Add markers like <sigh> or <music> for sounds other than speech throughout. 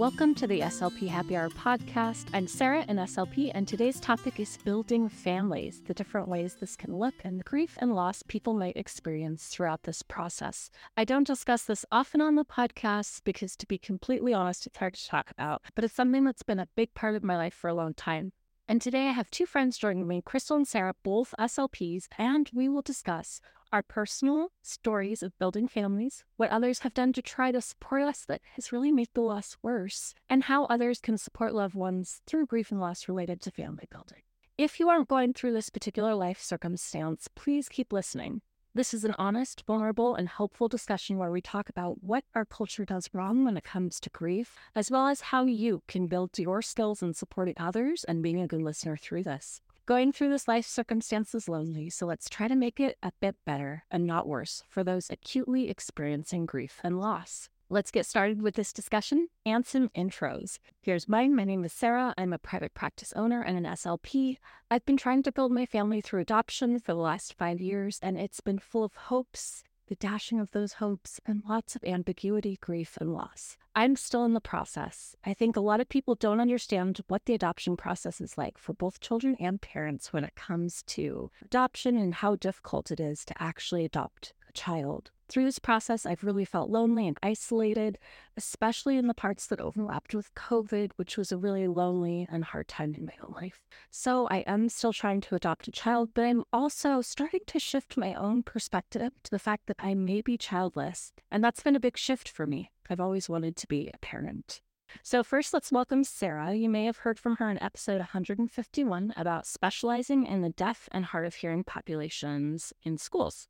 Welcome to the SLP Happy Hour podcast. I'm Sarah, an SLP, and today's topic is building families, the different ways this can look, and the grief and loss people might experience throughout this process. I don't discuss this often on the podcast because, to be completely honest, it's hard to talk about, but it's something that's been a big part of my life for a long time. And today I have two friends joining me, Crystal and Sarah, both SLPs, and we will discuss our personal stories of building families, what others have done to try to support us that has really made the loss worse, and how others can support loved ones through grief and loss related to family building. If you aren't going through this particular life circumstance, please keep listening. This is an honest, vulnerable, and helpful discussion where we talk about what our culture does wrong when it comes to grief, as well as how you can build your skills in supporting others and being a good listener through this. Going through this life circumstance is lonely, so let's try to make it a bit better and not worse for those acutely experiencing grief and loss. Let's get started with this discussion and some intros. Here's mine. My name is Sarah. I'm a private practice owner and an SLP. I've been trying to build my family through adoption for the last five years, and it's been full of hopes the dashing of those hopes, and lots of ambiguity, grief, and loss. I'm still in the process. I think a lot of people don't understand what the adoption process is like for both children and parents when it comes to adoption and how difficult it is to actually adopt child. Through this process, I've really felt lonely and isolated, especially in the parts that overlapped with COVID, which was a really lonely and hard time in my own life. So I am still trying to adopt a child, but I'm also starting to shift my own perspective to the fact that I may be childless. And that's been a big shift for me. I've always wanted to be a parent. So, first, let's welcome Sarah. You may have heard from her in episode 151 about specializing in the deaf and hard of hearing populations in schools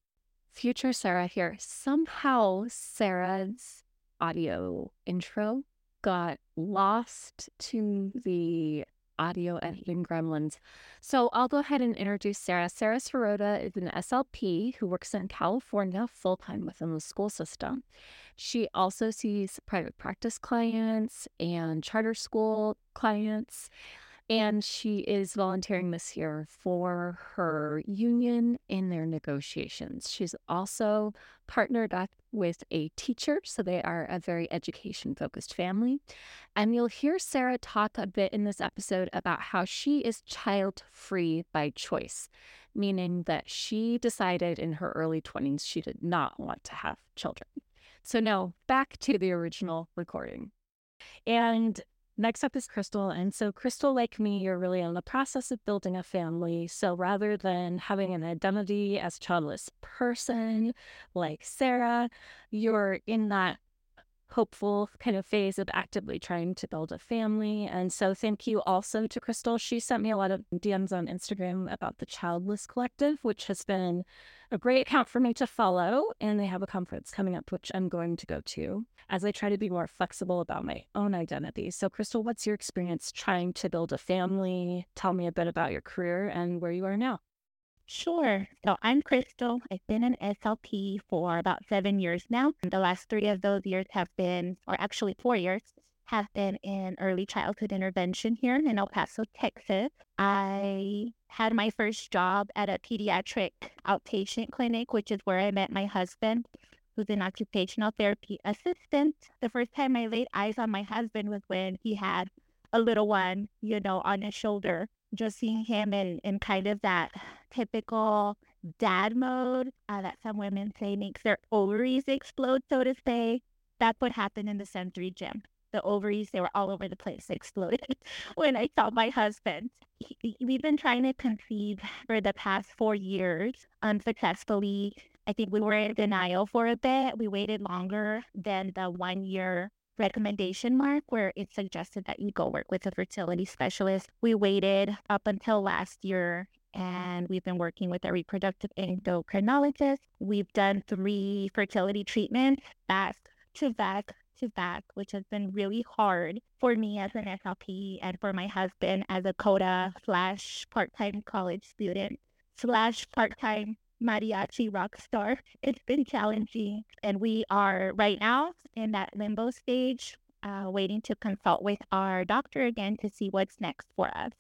future Sarah here. Somehow Sarah's audio intro got lost to the audio editing gremlins. So I'll go ahead and introduce Sarah. Sara Serota is an SLP who works in California full time within the school system. She also sees private practice clients and charter school clients and she is volunteering this year for her union in their negotiations. She's also partnered up with a teacher, so they are a very education focused family. And you'll hear Sarah talk a bit in this episode about how she is child free by choice, meaning that she decided in her early 20s she did not want to have children. So, now back to the original recording. And Next up is Crystal. And so, Crystal, like me, you're really in the process of building a family. So, rather than having an identity as a childless person like Sarah, you're in that hopeful kind of phase of actively trying to build a family. And so, thank you also to Crystal. She sent me a lot of DMs on Instagram about the Childless Collective, which has been a great account for me to follow. And they have a conference coming up, which I'm going to go to as I try to be more flexible about my own identity. So, Crystal, what's your experience trying to build a family? Tell me a bit about your career and where you are now. Sure. So I'm Crystal. I've been an SLP for about seven years now. The last three of those years have been, or actually four years, have been in early childhood intervention here in El Paso, Texas. I had my first job at a pediatric outpatient clinic, which is where I met my husband, who's an occupational therapy assistant. The first time I laid eyes on my husband was when he had a little one, you know, on his shoulder just seeing him in, in kind of that typical dad mode uh, that some women say makes their ovaries explode, so to say. That's what happened in the sensory gym. The ovaries, they were all over the place, exploded <laughs> when I saw my husband. He, we've been trying to conceive for the past four years um, unsuccessfully. I think we were in denial for a bit. We waited longer than the one year recommendation mark where it suggested that you go work with a fertility specialist. We waited up until last year and we've been working with a reproductive endocrinologist. We've done three fertility treatments back to back to back, which has been really hard for me as an SLP and for my husband as a CODA slash part time college student slash part time mariachi rock star. It's been challenging. And we are right now in that limbo stage, uh, waiting to consult with our doctor again to see what's next for us.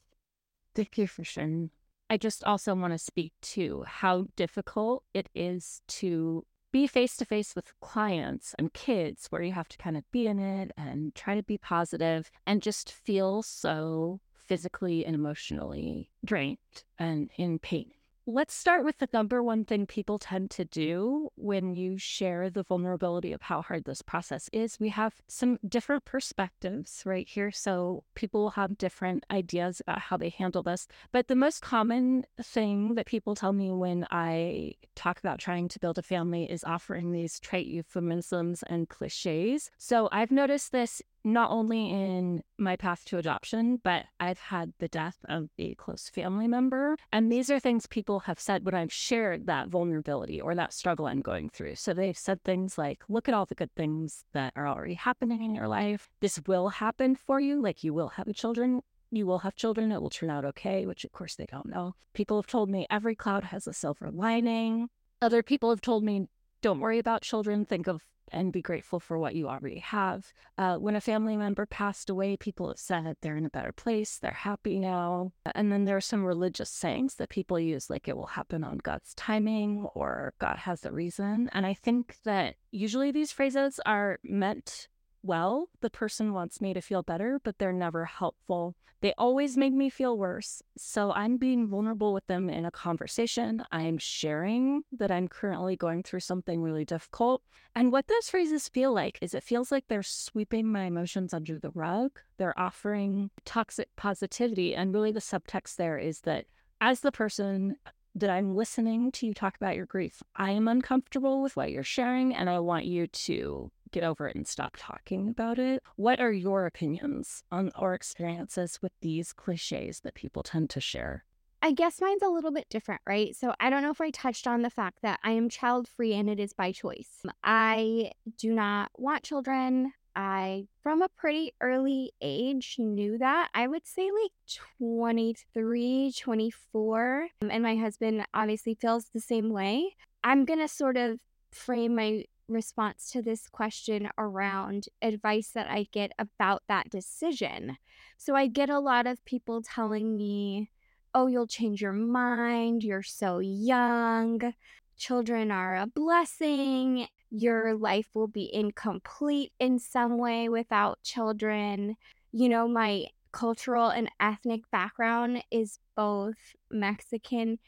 Thank you for sharing. I just also want to speak to how difficult it is to be face to face with clients and kids where you have to kind of be in it and try to be positive and just feel so physically and emotionally drained and in pain. Let's start with the number one thing people tend to do when you share the vulnerability of how hard this process is. We have some different perspectives right here. So people have different ideas about how they handle this. But the most common thing that people tell me when I talk about trying to build a family is offering these trite euphemisms and cliches. So I've noticed this not only in my path to adoption, but I've had the death of a close family member. And these are things people have said when I've shared that vulnerability or that struggle I'm going through. So they've said things like, look at all the good things that are already happening in your life. This will happen for you. Like you will have children. You will have children. It will turn out okay, which of course they don't know. People have told me every cloud has a silver lining. Other people have told me, don't worry about children. Think of and be grateful for what you already have. Uh, when a family member passed away, people have said they're in a better place, they're happy now. And then there are some religious sayings that people use, like it will happen on God's timing or God has a reason. And I think that usually these phrases are meant well. The person wants me to feel better, but they're never helpful. They always make me feel worse. So I'm being vulnerable with them in a conversation. I'm sharing that I'm currently going through something really difficult. And what those phrases feel like is it feels like they're sweeping my emotions under the rug. They're offering toxic positivity. And really, the subtext there is that as the person that I'm listening to you talk about your grief, I am uncomfortable with what you're sharing, and I want you to get over it and stop talking about it. What are your opinions on or experiences with these cliches that people tend to share? I guess mine's a little bit different, right? So I don't know if I touched on the fact that I am child free and it is by choice. I do not want children. I, from a pretty early age, knew that. I would say like 23, 24. Um, and my husband obviously feels the same way. I'm going to sort of frame my response to this question around advice that I get about that decision. So I get a lot of people telling me, oh, you'll change your mind. You're so young. Children are a blessing. Your life will be incomplete in some way without children. You know, my cultural and ethnic background is both Mexican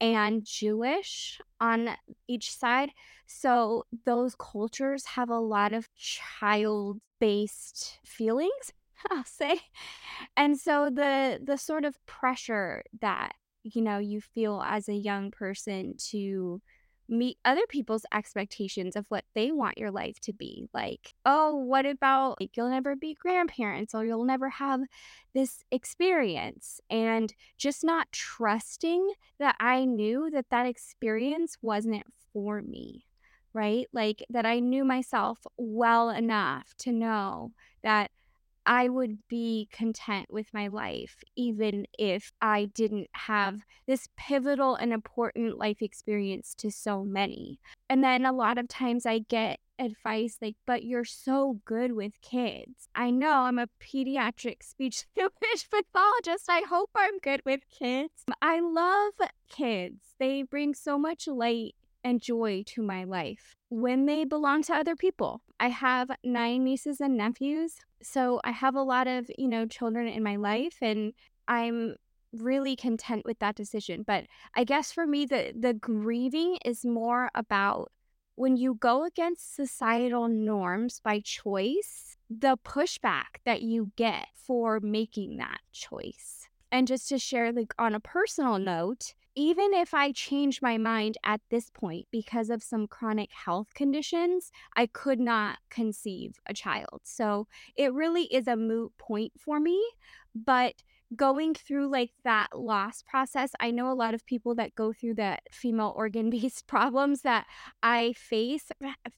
and Jewish on each side. So those cultures have a lot of child based feelings, <laughs> I'll say. And so the the sort of pressure that you know you feel as a young person to meet other people's expectations of what they want your life to be. Like, oh, what about like you'll never be grandparents or you'll never have this experience and just not trusting that I knew that that experience wasn't for me. Right? Like that I knew myself well enough to know that I would be content with my life, even if I didn't have this pivotal and important life experience to so many. And then a lot of times I get advice like, but you're so good with kids. I know I'm a pediatric speech <laughs> therapist pathologist. I hope I'm good with kids. I love kids, they bring so much light and joy to my life when they belong to other people. I have nine nieces and nephews. So I have a lot of, you know, children in my life and I'm really content with that decision. But I guess for me the the grieving is more about when you go against societal norms by choice, the pushback that you get for making that choice. And just to share like on a personal note, even if I change my mind at this point because of some chronic health conditions, I could not conceive a child. So it really is a moot point for me. But going through like that loss process, I know a lot of people that go through that female organ <laughs> based problems that I face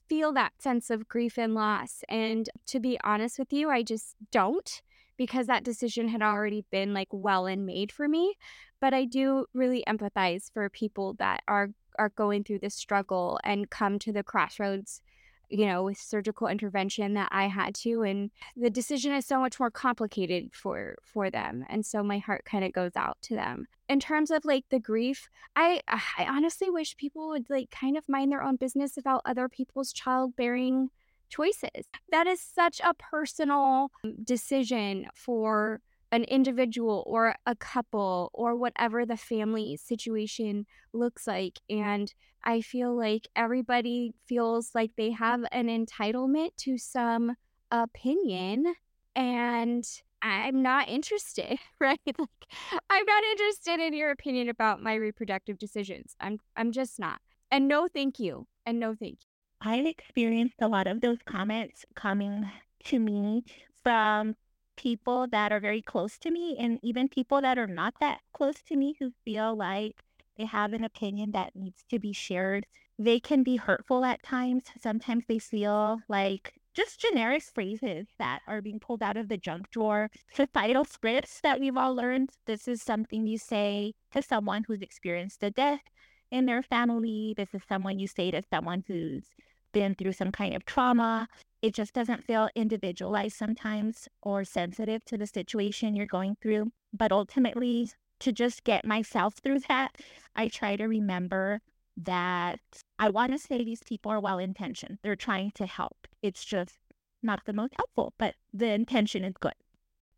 feel that sense of grief and loss. And to be honest with you, I just don't because that decision had already been like well and made for me but I do really empathize for people that are are going through this struggle and come to the crossroads you know, with surgical intervention that I had to and the decision is so much more complicated for for them. And so my heart kind of goes out to them. In terms of like the grief, I I honestly wish people would like kind of mind their own business about other people's childbearing choices. That is such a personal um, decision for an individual or a couple or whatever the family situation looks like. And I feel like everybody feels like they have an entitlement to some opinion. And I'm not interested, <laughs> right? <laughs> Like I'm not interested in your opinion about my reproductive decisions. I'm I'm just not. And no thank you. And no thank you. I've experienced a lot of those comments coming to me from people that are very close to me and even people that are not that close to me who feel like they have an opinion that needs to be shared. They can be hurtful at times. Sometimes they feel like just generic phrases that are being pulled out of the junk drawer, societal scripts that we've all learned. This is something you say to someone who's experienced a death in their family. This is someone you say to someone who's been through some kind of trauma. It just doesn't feel individualized sometimes or sensitive to the situation you're going through. But ultimately, to just get myself through that, I try to remember that I want to say these people are well intentioned. They're trying to help. It's just not the most helpful, but the intention is good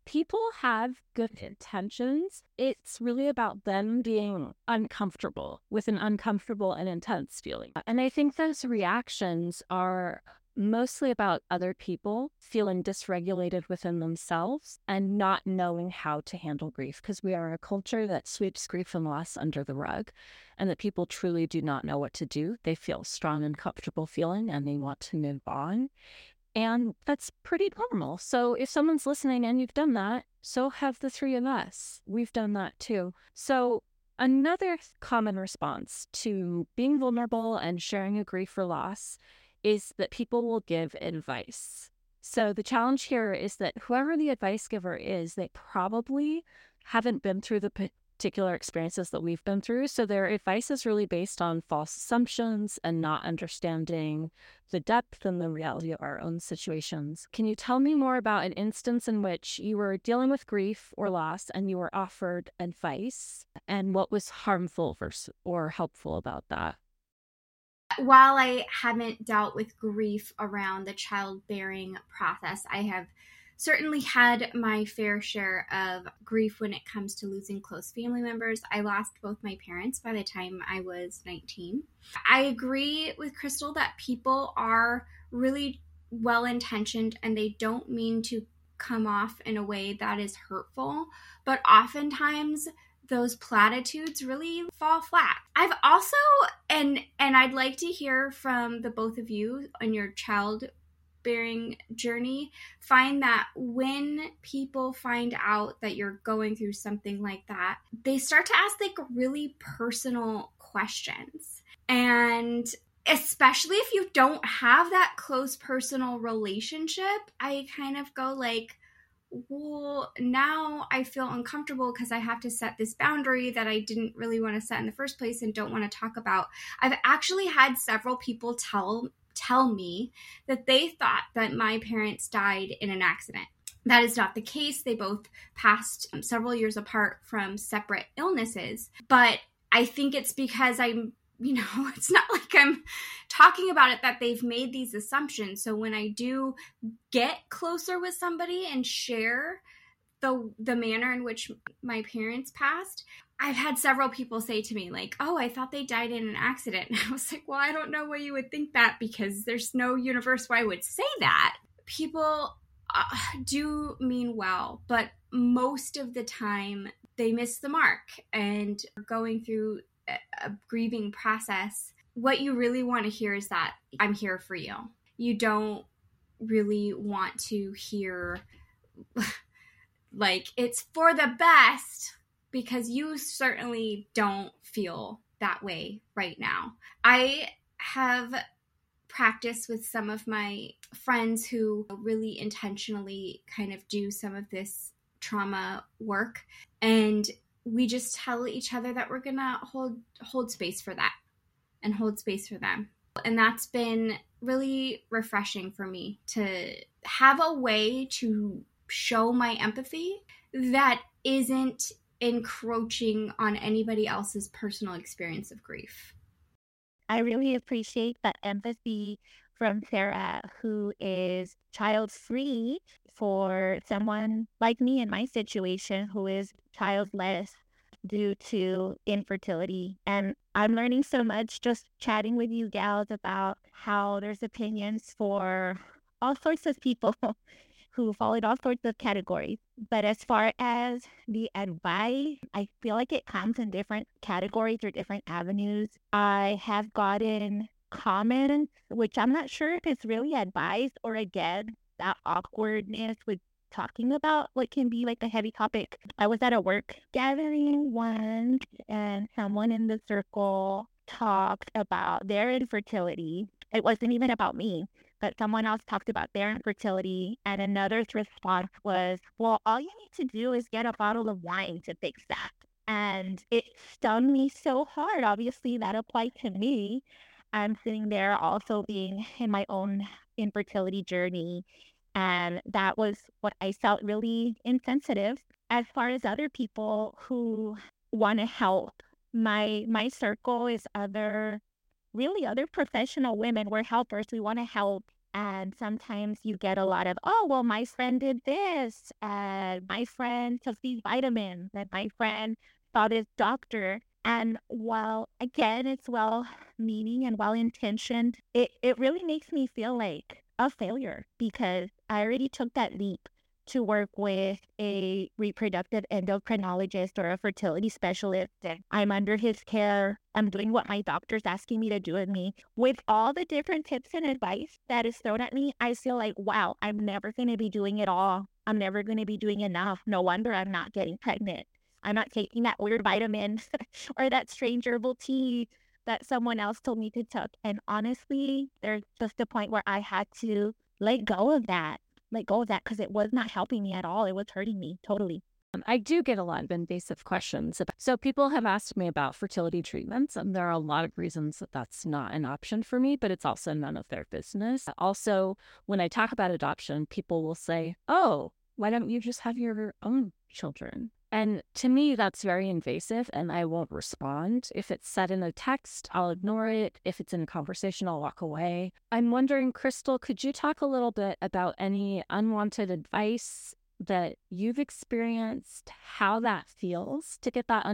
people have good mm-hmm. intentions. It's really about them being uncomfortable with an uncomfortable and intense feeling. And I think those reactions are mostly about other people feeling dysregulated within themselves and not knowing how to handle grief because we are a culture that sweeps grief and loss under the rug and that people truly do not know what to do. They feel strong and comfortable feeling and they want to move on. And that's pretty normal. So if someone's listening and you've done that, so have the three of us. We've done that too. So another common response to being vulnerable and sharing a grief or loss is that people will give advice. So the challenge here is that whoever the advice giver is, they probably haven't been through the particular experiences that we've been through. So their advice is really based on false assumptions and not understanding the depth and the reality of our own situations. Can you tell me more about an instance in which you were dealing with grief or loss and you were offered advice and what was harmful versus or helpful about that? While I haven't dealt with grief around the childbearing process, I have certainly had my fair share of grief when it comes to losing close family members. I lost both my parents by the time I was 19. I agree with Crystal that people are really well intentioned and they don't mean to come off in a way that is hurtful, but oftentimes those platitudes really fall flat. I've also and and I'd like to hear from the both of you on your child bearing journey, find that when people find out that you're going through something like that, they start to ask like really personal questions. And especially if you don't have that close personal relationship, I kind of go like, well, now I feel uncomfortable because I have to set this boundary that I didn't really want to set in the first place and don't want to talk about. I've actually had several people tell tell me that they thought that my parents died in an accident. That is not the case. They both passed um, several years apart from separate illnesses. But I think it's because I'm, <laughs> you know, it's not like I'm talking about it that they've made these assumptions. So when I do get closer with somebody and share the the manner in which my parents passed, I've had several people say to me, like, oh, I thought they died in an accident. <laughs> And I was like, well, I don't know why you would think that because there's no universe where I would say that. People uh, do mean well, but most of the time they miss the mark and going through a grieving process. What you really want to hear is that I'm here for you. You don't really want to hear, <laughs> like, it's for the best because you certainly don't feel that way right now. I have practiced with some of my friends who really intentionally kind of do some of this trauma work and we just tell each other that we're going to hold hold space for that and hold space for them. And that's been really refreshing for me to have a way to show my empathy that isn't encroaching on anybody else's personal experience of grief. I really appreciate that empathy from Sarah, who is child free for someone like me in my situation who is childless due to infertility. And I'm learning so much just chatting with you gals about how there's opinions for all sorts of people <laughs> who fall in all sorts of categories. But as far as the advice, I feel like it comes in different categories or different avenues. I have gotten comments, which I'm not sure if it's really advice or again, that awkwardness with talking about what can be like a heavy topic. I was at a work gathering once and someone in the circle talked about their infertility. It wasn't even about me but someone else talked about their infertility. And another's response was, well, all you need to do is get a bottle of wine to fix that. And it stung me so hard. Obviously, that applied to me. I'm sitting there also being in my own infertility journey. And that was what I felt really insensitive. As far as other people who want to help, my my circle is other really other professional women. We're helpers. We want to help. And sometimes you get a lot of, oh, well, my friend did this. And my friend took these vitamins. And my friend saw this doctor. And while, again, it's well meaning and well intentioned, it, it really makes me feel like a failure because I already took that leap to work with a reproductive endocrinologist or a fertility specialist. And I'm under his care. I'm doing what my doctor's asking me to do with me. With all the different tips and advice that is thrown at me, I feel like, wow, I'm never going to be doing it all. I'm never going to be doing enough. No wonder I'm not getting pregnant. I'm not taking that weird vitamin <laughs> or that strange herbal tea that someone else told me to take. And honestly, there's just a point where I had to let go of that let go of that because it was not helping me at all. It was hurting me totally. Um, I do get a lot of invasive questions. About, So people have asked me about fertility treatments, and there are a lot of reasons that that's not an option for me, but it's also none of their business. Also, when I talk about adoption, people will say, "Oh, why don't you just have your own children?" And to me, that's very invasive and I won't respond. If it's said in a text, I'll ignore it. If it's in a conversation, I'll walk away. I'm wondering, Crystal, could you talk a little bit about any unwanted advice that you've experienced, how that feels to get that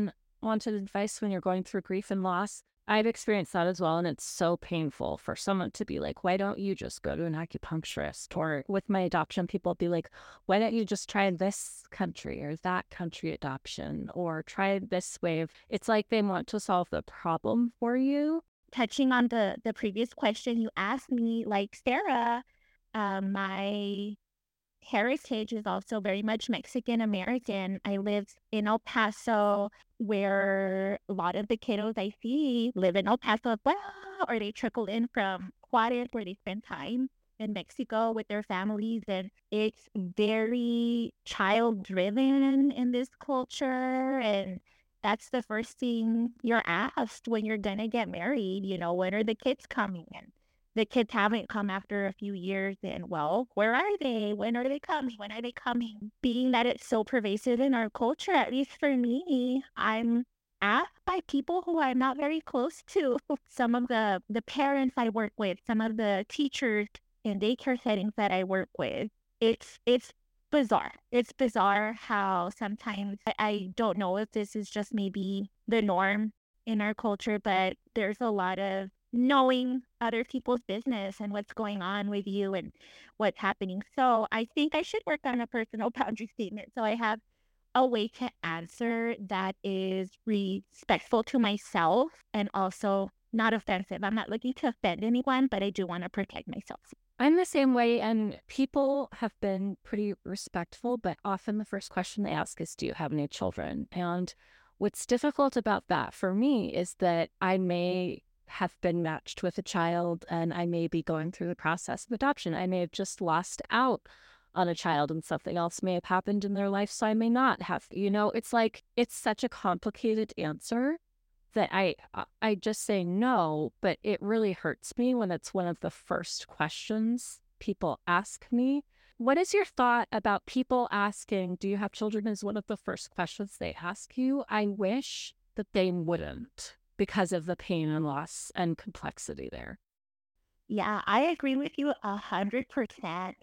unwanted advice when you're going through grief and loss? I've experienced that as well. And it's so painful for someone to be like, why don't you just go to an acupuncturist? Or with my adoption, people be like, why don't you just try this country or that country adoption or try this way of it's like they want to solve the problem for you. Touching on the the previous question you asked me, like Sarah, um, my heritage is also very much Mexican American. I lived in El Paso, where a lot of the kiddos I see live in El Paso as well, or they trickle in from Juarez, where they spend time in Mexico with their families. And it's very child driven in this culture. And that's the first thing you're asked when you're going to get married. You know, when are the kids coming? And the kids haven't come after a few years and well where are they? When are they coming? When are they coming? Being that it's so pervasive in our culture at least for me i'm asked by people who i'm not very close to. <laughs> Some of the the parents i work with some of the teachers in daycare settings that i work with it's it's bizarre. It's bizarre how sometimes i don't know if this is just maybe the norm in our culture but there's a lot of knowing other people's business and what's going on with you and what's happening. So I think I should work on a personal <laughs> boundary statement. So I have a way to answer that is respectful to myself and also not offensive. I'm not looking to offend anyone, but I do want to protect myself. I'm the same way, and people have been pretty respectful, but often the first question they ask is, Do you have any children? And what's difficult about that for me is that I may have been matched with a child and I may be going through the process of adoption. I may have just lost out on a child and something else may have happened in their life. So I may not have, you know, it's like, it's such a complicated answer that I uh, I just say no, but it really hurts me when it's one of the first questions people ask me. What is your thought about people asking, Do you have children? as one of the first questions they ask you? I wish that they wouldn't because of the pain and loss and complexity there. Yeah, I agree with you a hundred percent.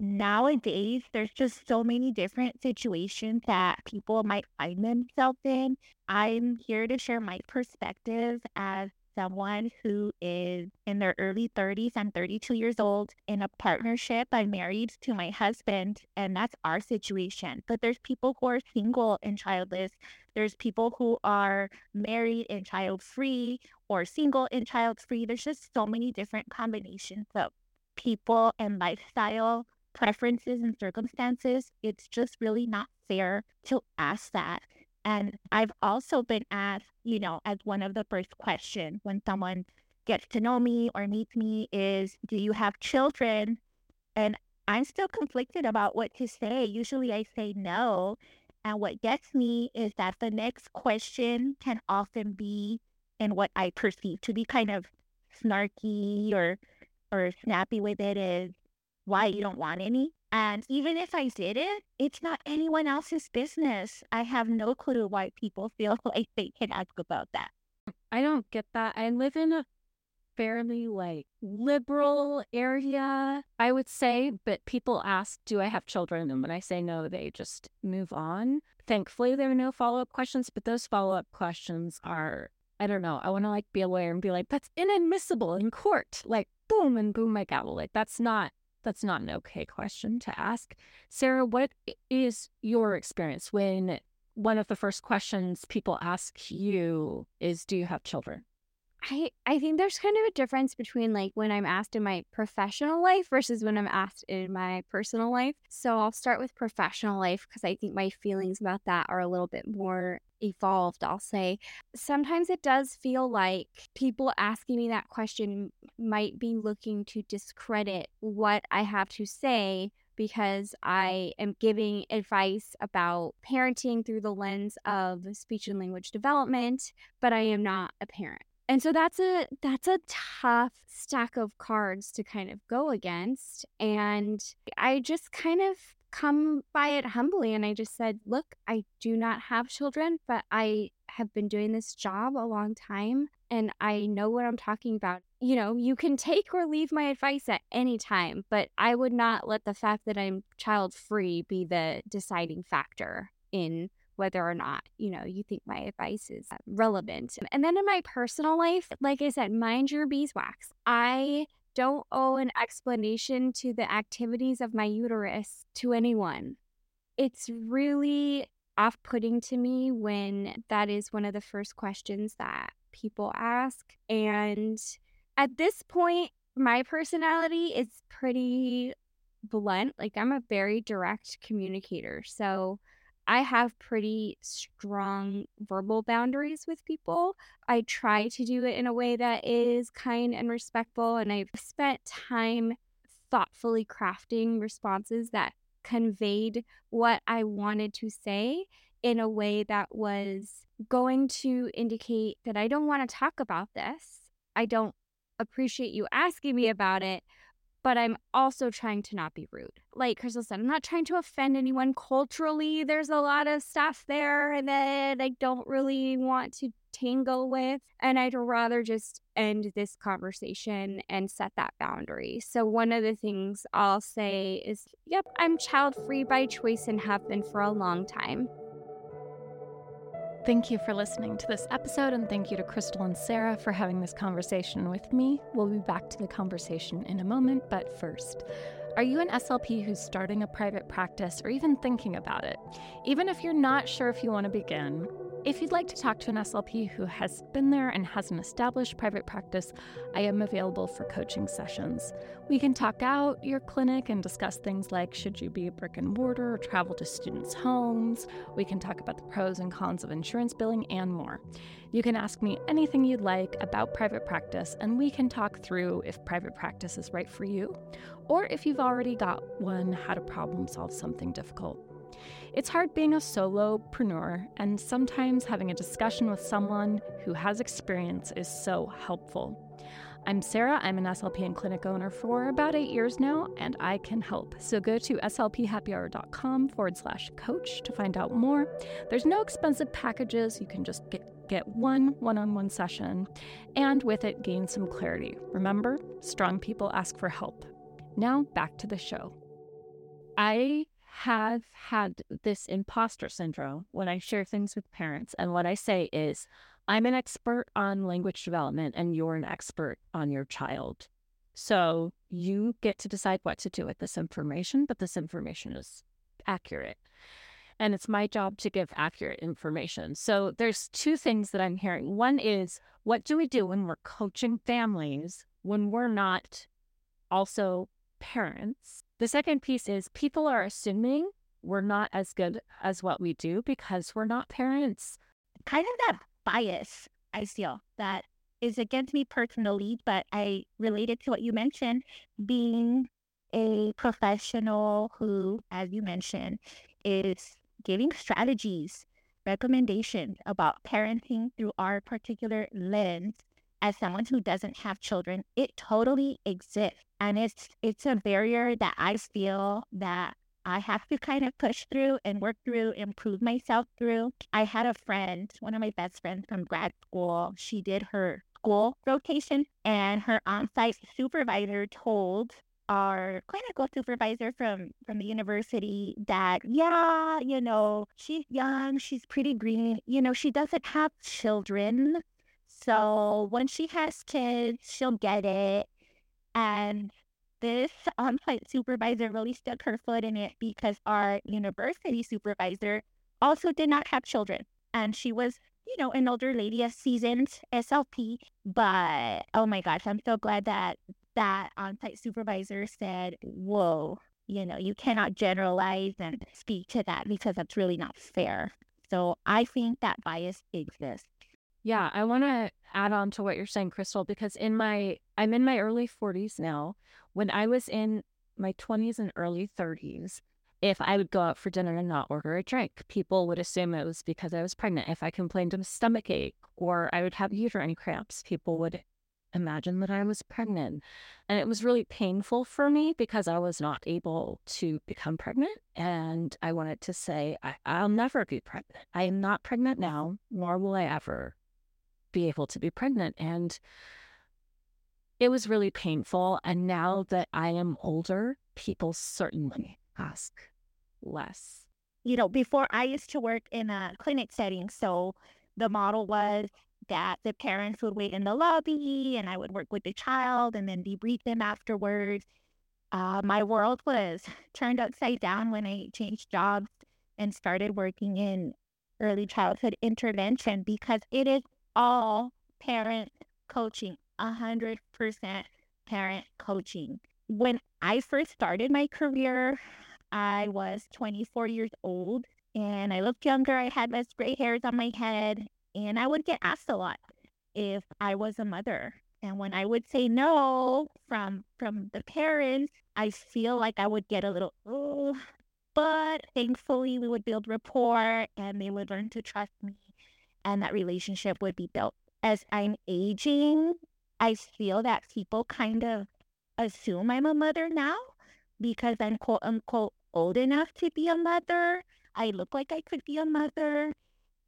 Nowadays, there's just so many different situations that people might find themselves in. I'm here to share my perspective as someone who is in their early 30s. I'm 32 years old in a partnership. I'm married to my husband, and that's our situation. But there's people who are single and childless. There's people who are married and child free or single and child free. There's just so many different combinations of people and lifestyle preferences and circumstances. It's just really not fair to ask that. And I've also been asked, you know, as one of the first questions when someone gets to know me or meets me is, do you have children? And I'm still conflicted about what to say. Usually I say no. And what gets me is that the next question can often be in what I perceive to be kind of snarky or or snappy with it is why you don't want any. And even if I did it, it's not anyone else's business. I have no clue why people feel <laughs> like they can ask about that. I don't get that. I live in a fairly like liberal area, I would say, but people ask, Do I have children? And when I say no, they just move on. Thankfully, there are no follow up questions, but those follow up questions are, I don't know, I want to like be a lawyer and be like, That's inadmissible in court. Like, boom, and boom, my gavel. Like, that's not that's not an okay question to ask. Sarah, what is your experience when one of the first questions people ask you is, Do you have children? I, I think there's kind of a difference between like when I'm asked in my professional life versus when I'm asked in my personal life. So I'll start with professional life because I think my feelings about that are a little bit more evolved, I'll say. Sometimes it does feel like people asking me that question might be looking to discredit what I have to say because I am giving advice about parenting through the lens of speech and language development, but I am not a parent. And so that's a that's a tough stack of cards to kind of go against and I just kind of come by it humbly and I just said, "Look, I do not have children, but I have been doing this job a long time and I know what I'm talking about. You know, you can take or leave my advice at any time, but I would not let the fact that I'm child free be the deciding factor in whether or not, you know, you think my advice is uh, relevant. And then in my personal life, like I said, mind your beeswax. I don't owe an explanation to the activities of my uterus to anyone. It's really off putting to me when that is one of the first questions that people ask. And at this point, my personality is pretty blunt. Like, I'm a very direct communicator. So, I have pretty strong verbal boundaries with people. I try to do it in a way that is kind and respectful. And I've spent time thoughtfully crafting responses that conveyed what I wanted to say in a way that was going to indicate that I don't want to talk about this. I don't appreciate you asking me about it, but I'm also trying to not be rude. Like Crystal said, I'm not trying to offend anyone culturally. There's a lot of stuff there that I don't really want to tangle with. And I'd rather just end this conversation and set that boundary. So, one of the things I'll say is, yep, I'm child free by choice and have been for a long time. Thank you for listening to this episode, and thank you to Crystal and Sarah for having this conversation with me. We'll be back to the conversation in a moment, but first, are you an SLP who's starting a private practice or even thinking about it? Even if you're not sure if you want to begin, if you'd like to talk to an SLP who has been there and has an established private practice, I am available for coaching sessions. We can talk out your clinic and discuss things like should you be a brick and mortar or travel to students' homes. We can talk about the pros and cons of insurance billing and more. You can ask me anything you'd like about private practice, and we can talk through if private practice is right for you, or if you've already got one, how to problem solve something difficult. It's hard being a solopreneur, and sometimes having a discussion with someone who has experience is so helpful. I'm Sarah. I'm an SLP and clinic owner for about eight years now, and I can help. So go to slphappyhour.com forward slash coach to find out more. There's no expensive packages. You can just get, get one one on one session, and with it, gain some clarity. Remember, strong people ask for help. Now, back to the show. I have had this imposter syndrome when I share things with parents. And what I say is, I'm an expert on language development and you're an expert on your child. So you get to decide what to do with this information, but this information is accurate. And it's my job to give accurate information. So there's two things that I'm hearing. One is what do we do when we're coaching families when we're not also parents? The second piece is people are assuming we're not as good as what we do because we're not parents. Kind of that bias I feel that is against me personally, but I related to what you mentioned, being a professional who, as you mentioned, is giving strategies, recommendations about parenting through our particular lens as someone who doesn't have children, it totally exists. And it's it's a barrier that I feel that I have to kind of push through and work through, improve myself through. I had a friend, one of my best friends from grad school. She did her school rotation, and her on-site supervisor told our clinical supervisor from from the university that yeah you know she's young she's pretty green you know she doesn't have children so when she has kids she'll get it and this um, on-site supervisor really stuck her foot in it because our university supervisor also did not have children. And she was, you know, an older lady, a seasoned SLP. But oh my gosh, I'm so glad that that on-site supervisor said, whoa, you know, you cannot generalize and speak to that because that's really not fair. So I think that bias exists. Yeah, I want to add on to what you're saying, Crystal, because in my, I'm in my early 40s now. When I was in my 20s and early 30s, if I would go out for dinner and not order a drink, people would assume it was because I was pregnant. If I complained of a stomach ache or I would have uterine cramps, people would imagine that I was pregnant. And it was really painful for me because I was not able to become pregnant. And I wanted to say, I, will never be pregnant. I am not pregnant now, nor will I ever be able to be pregnant. And it was really painful. And now that I am older, people certainly ask less. You know, before I used to work in a clinic setting. So the model was that the parents would wait in the lobby and I would work with the child and then debrief them afterwards. Uh, my world was <laughs> turned upside down when I changed jobs and started working in early childhood intervention because it is all parent coaching, 100% parent coaching. When I first started my career, I was 24 years old and I looked younger. I had less gray hairs on my head, and I would get asked a lot if I was a mother. And when I would say no from from the parents, I feel like I would get a little oh. But thankfully, we would build rapport, and they would learn to trust me and that relationship would be built. As I'm aging, I feel that people kind of assume I'm a mother now because I'm quote unquote old enough to be a mother. I look like I could be a mother.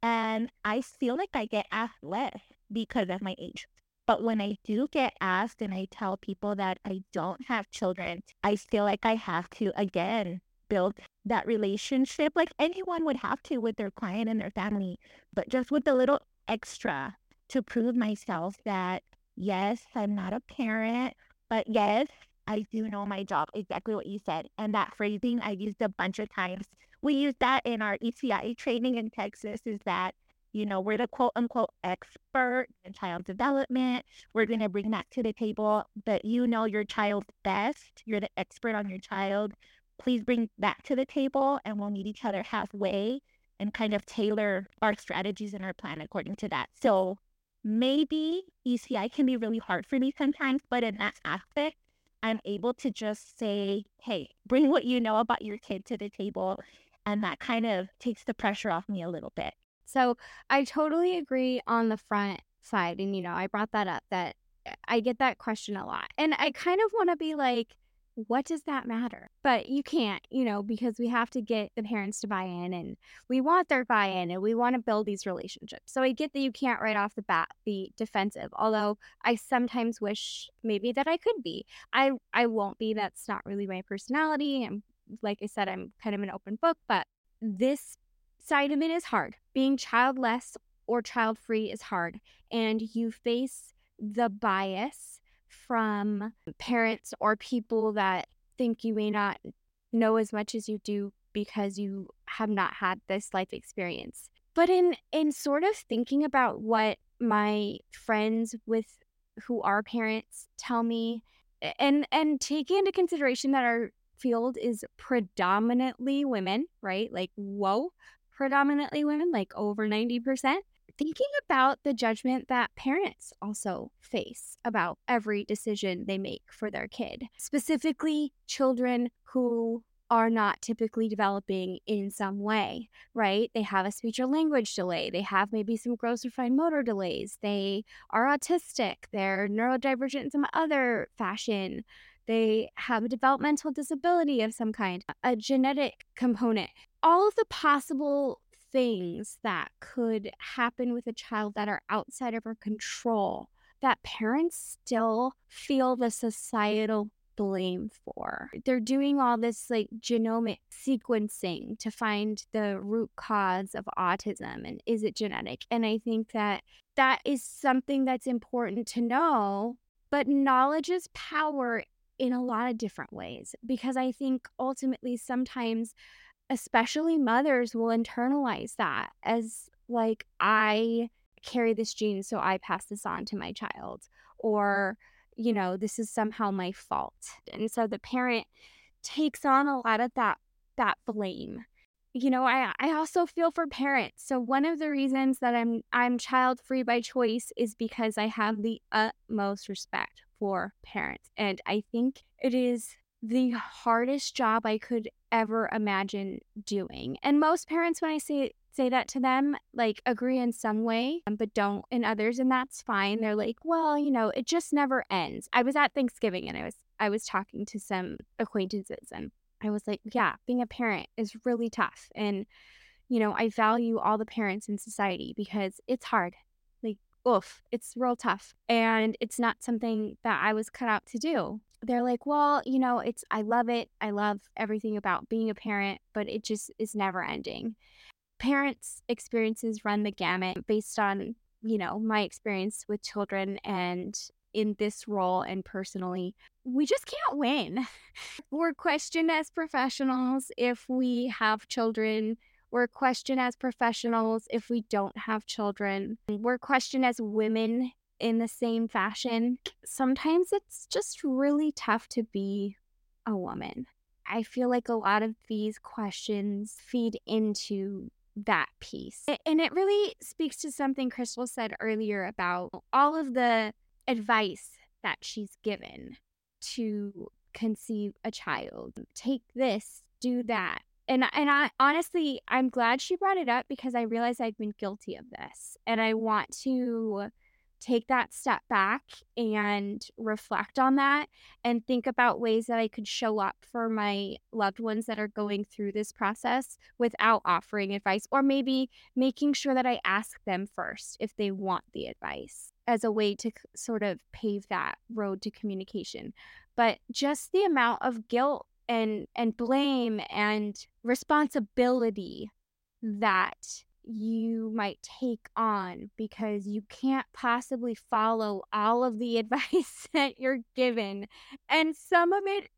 And I feel like I get asked less because of my age. But when I do get asked and I tell people that I don't have children, I feel like I have to, again, build that relationship like anyone would have to with their client and their family, but just with a little extra to prove myself that yes, I'm not a parent, but yes, I do know my job. Exactly what you said. And that phrasing I used a bunch of times. We use that in our ECIA training in Texas is that, you know, we're the quote unquote expert in child development. We're going to bring that to the table, but you know your child best. You're the expert on your child please bring that to the table and we'll meet each other halfway and kind of tailor our strategies and our plan according to that. So maybe ECI can be really hard for me sometimes, but in that aspect, I'm able to just say, hey, bring what you know about your kid to the table And that kind of takes the pressure off me a little bit. So I totally agree on the front side. And, you know, I brought that up that I get that question a lot. And I kind of want to be like, what does that matter? But you can't, you know, because we have to get the parents to buy in and we want their buy in and we want to build these relationships. So I get that you can't right off the bat be defensive, although I sometimes wish maybe that I could be. I I won't be. That's not really my personality. And like I said, I'm kind of an open book, but this side of it is hard. Being childless or child free is hard. And you face the bias from parents or people that think you may not know as much as you do because you have not had this life experience. But in in sort of thinking about what my friends with who are parents tell me and and taking into consideration that our field is predominantly women, right? Like whoa, predominantly women, like over 90% thinking about the judgment that parents also face about every decision they make for their kid, specifically children who are not typically developing in some way, right? They have a speech or language delay. They have maybe some gross or fine motor delays. They are autistic. They're neurodivergent in some other fashion. They have a developmental disability of some kind, a genetic component. All of the possible things that could happen with a child that are outside of our control that parents still feel the societal blame for. They're doing all this like genomic sequencing to find the root cause of autism and is it genetic? And I think that that is something that's important to know, but knowledge is power in a lot of different ways because I think ultimately sometimes especially mothers will internalize that as like I carry this gene so I pass this on to my child or you know this is somehow my fault. And so the parent takes on a lot of that that blame. You know I I also feel for parents. So one of the reasons that I'm I'm child free by choice is because I have the utmost respect for parents and I think it is the hardest job I could ever imagine doing. And most parents, when I say say that to them, like agree in some way, um, but don't in others, and that's fine. They're like, well, you know, it just never ends. I was at Thanksgiving and I was I was talking to some acquaintances and I was like, yeah, being a parent is really tough. And, you know, I value all the parents in society because it's hard. Like, oof, it's real tough. And it's not something that I was cut out to do they're like, well, you know, it's, I love it. I love everything about being a parent, but it just is never ending. Parents' experiences run the gamut based on, you know, my experience with children and in this role and personally. We just can't win. <laughs> We're questioned as professionals if we have children. We're questioned as professionals if we don't have children. We're questioned as women in the same fashion. Sometimes it's just really tough to be a woman. I feel like a lot of these questions feed into that piece. And it really speaks to something Crystal said earlier about all of the advice that she's given to conceive a child. Take this, do that. And and I honestly I'm glad she brought it up because I realized I've been guilty of this. And I want to take that step back and reflect on that and think about ways that I could show up for my loved ones that are going through this process without offering advice, or maybe making sure that I ask them first if they want the advice as a way to sort of pave that road to communication. But just the amount of guilt and and blame and responsibility that you might take on because you can't possibly follow all of the <laughs> advice that you're given. And some of it,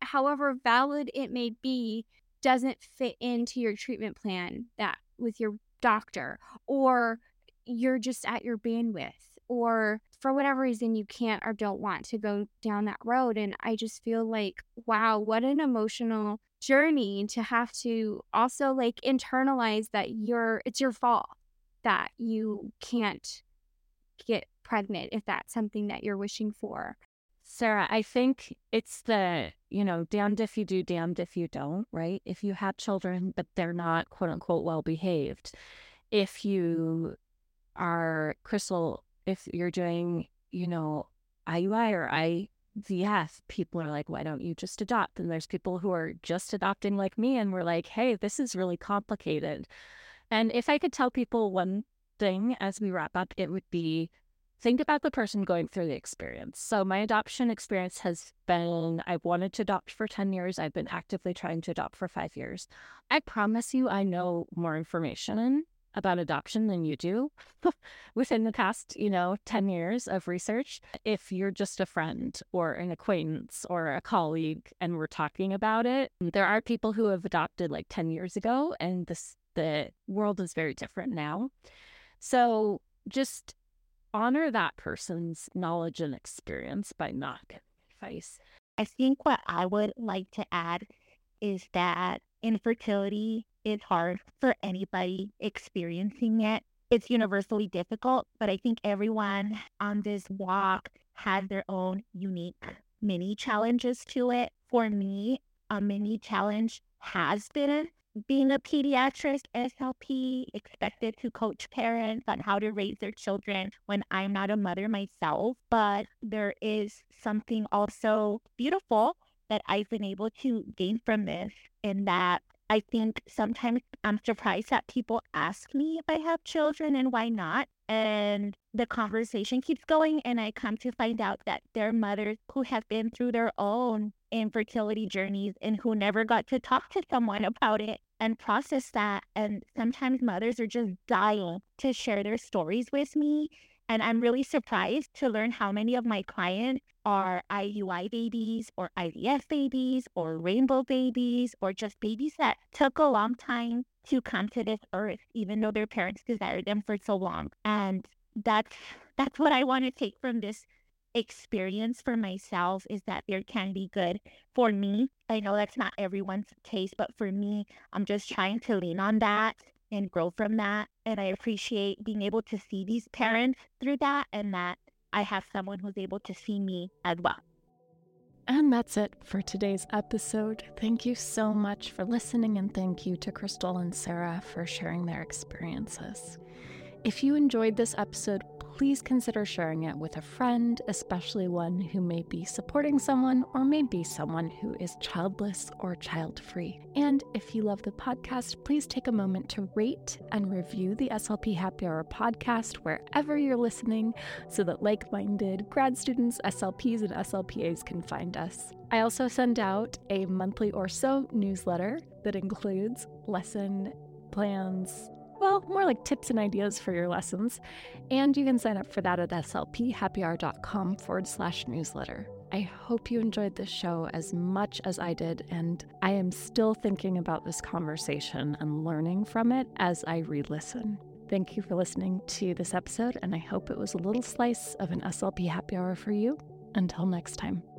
however valid it may be, doesn't fit into your treatment plan that with your doctor, or you're just at your bandwidth, or for whatever reason you can't or don't want to go down that road. And I just feel like, wow, what an emotional journey to have to also like internalize that you're it's your fault that you can't get pregnant if that's something that you're wishing for. Sara, I think it's the, you know, damned if you do, damned if you don't, right? If you have children, but they're not quote unquote well behaved, if you are, Crystal, if you're doing, you know, IUI or IVF, people are like, why don't you just adopt? And there's people who are just adopting like me, and we're like, hey, this is really complicated. And if I could tell people one thing as we wrap up, it would be think about the person going through the experience. So, my adoption experience has been I've wanted to adopt for 10 years. I've been actively trying to adopt for five years. I promise you, I know more information about adoption than you do <laughs> within the past, you know, 10 years of research. If you're just a friend or an acquaintance or a colleague and we're talking about it, there are people who have adopted like 10 years ago and this the world is very different now. So just honor that person's knowledge and experience by not giving advice. I think what I would like to add is that infertility is hard for anybody experiencing it. It's universally difficult, but I think everyone on this walk has their own unique mini challenges to it. For me, a mini challenge has been being a pediatric SLP, expected to coach parents on how to raise their children when I'm not a mother myself. But there is something also beautiful that I've been able to gain from this, in that I think sometimes I'm surprised that people ask me if I have children and why not. And the conversation keeps going, and I come to find out that they're mothers who have been through their own infertility journeys and who never got to talk to someone about it and process that. And sometimes mothers are just dying to share their stories with me. And I'm really surprised to learn how many of my clients are IUI babies or IVF babies or rainbow babies or just babies that took a long time to come to this earth, even though their parents desired them for so long. And that's that's what I want to take from this experience for myself is that there can be good for me. I know that's not everyone's case, but for me, I'm just trying to lean on that and grow from that. And I appreciate being able to see these parents through that and that I have someone who's able to see me as well. And that's it for today's episode. Thank you so much for listening, and thank you to Crystal and Sara for sharing their experiences. If you enjoyed this episode, please consider sharing it with a friend, especially one who may be supporting someone or may be someone who is childless or child free. And if you love the podcast, please take a moment to rate and review the SLP Happy Hour podcast wherever you're listening so that like minded grad students, SLPs, and SLPAs can find us. I also send out a monthly or so newsletter that includes lesson plans well, more like tips and ideas for your lessons. And you can sign up for that at slphappyhour.com forward slash newsletter. I hope you enjoyed this show as much as I did, and I am still thinking about this conversation and learning from it as I re listen. Thank you for listening to this episode, and I hope it was a little slice of an SLP happy hour for you. Until next time.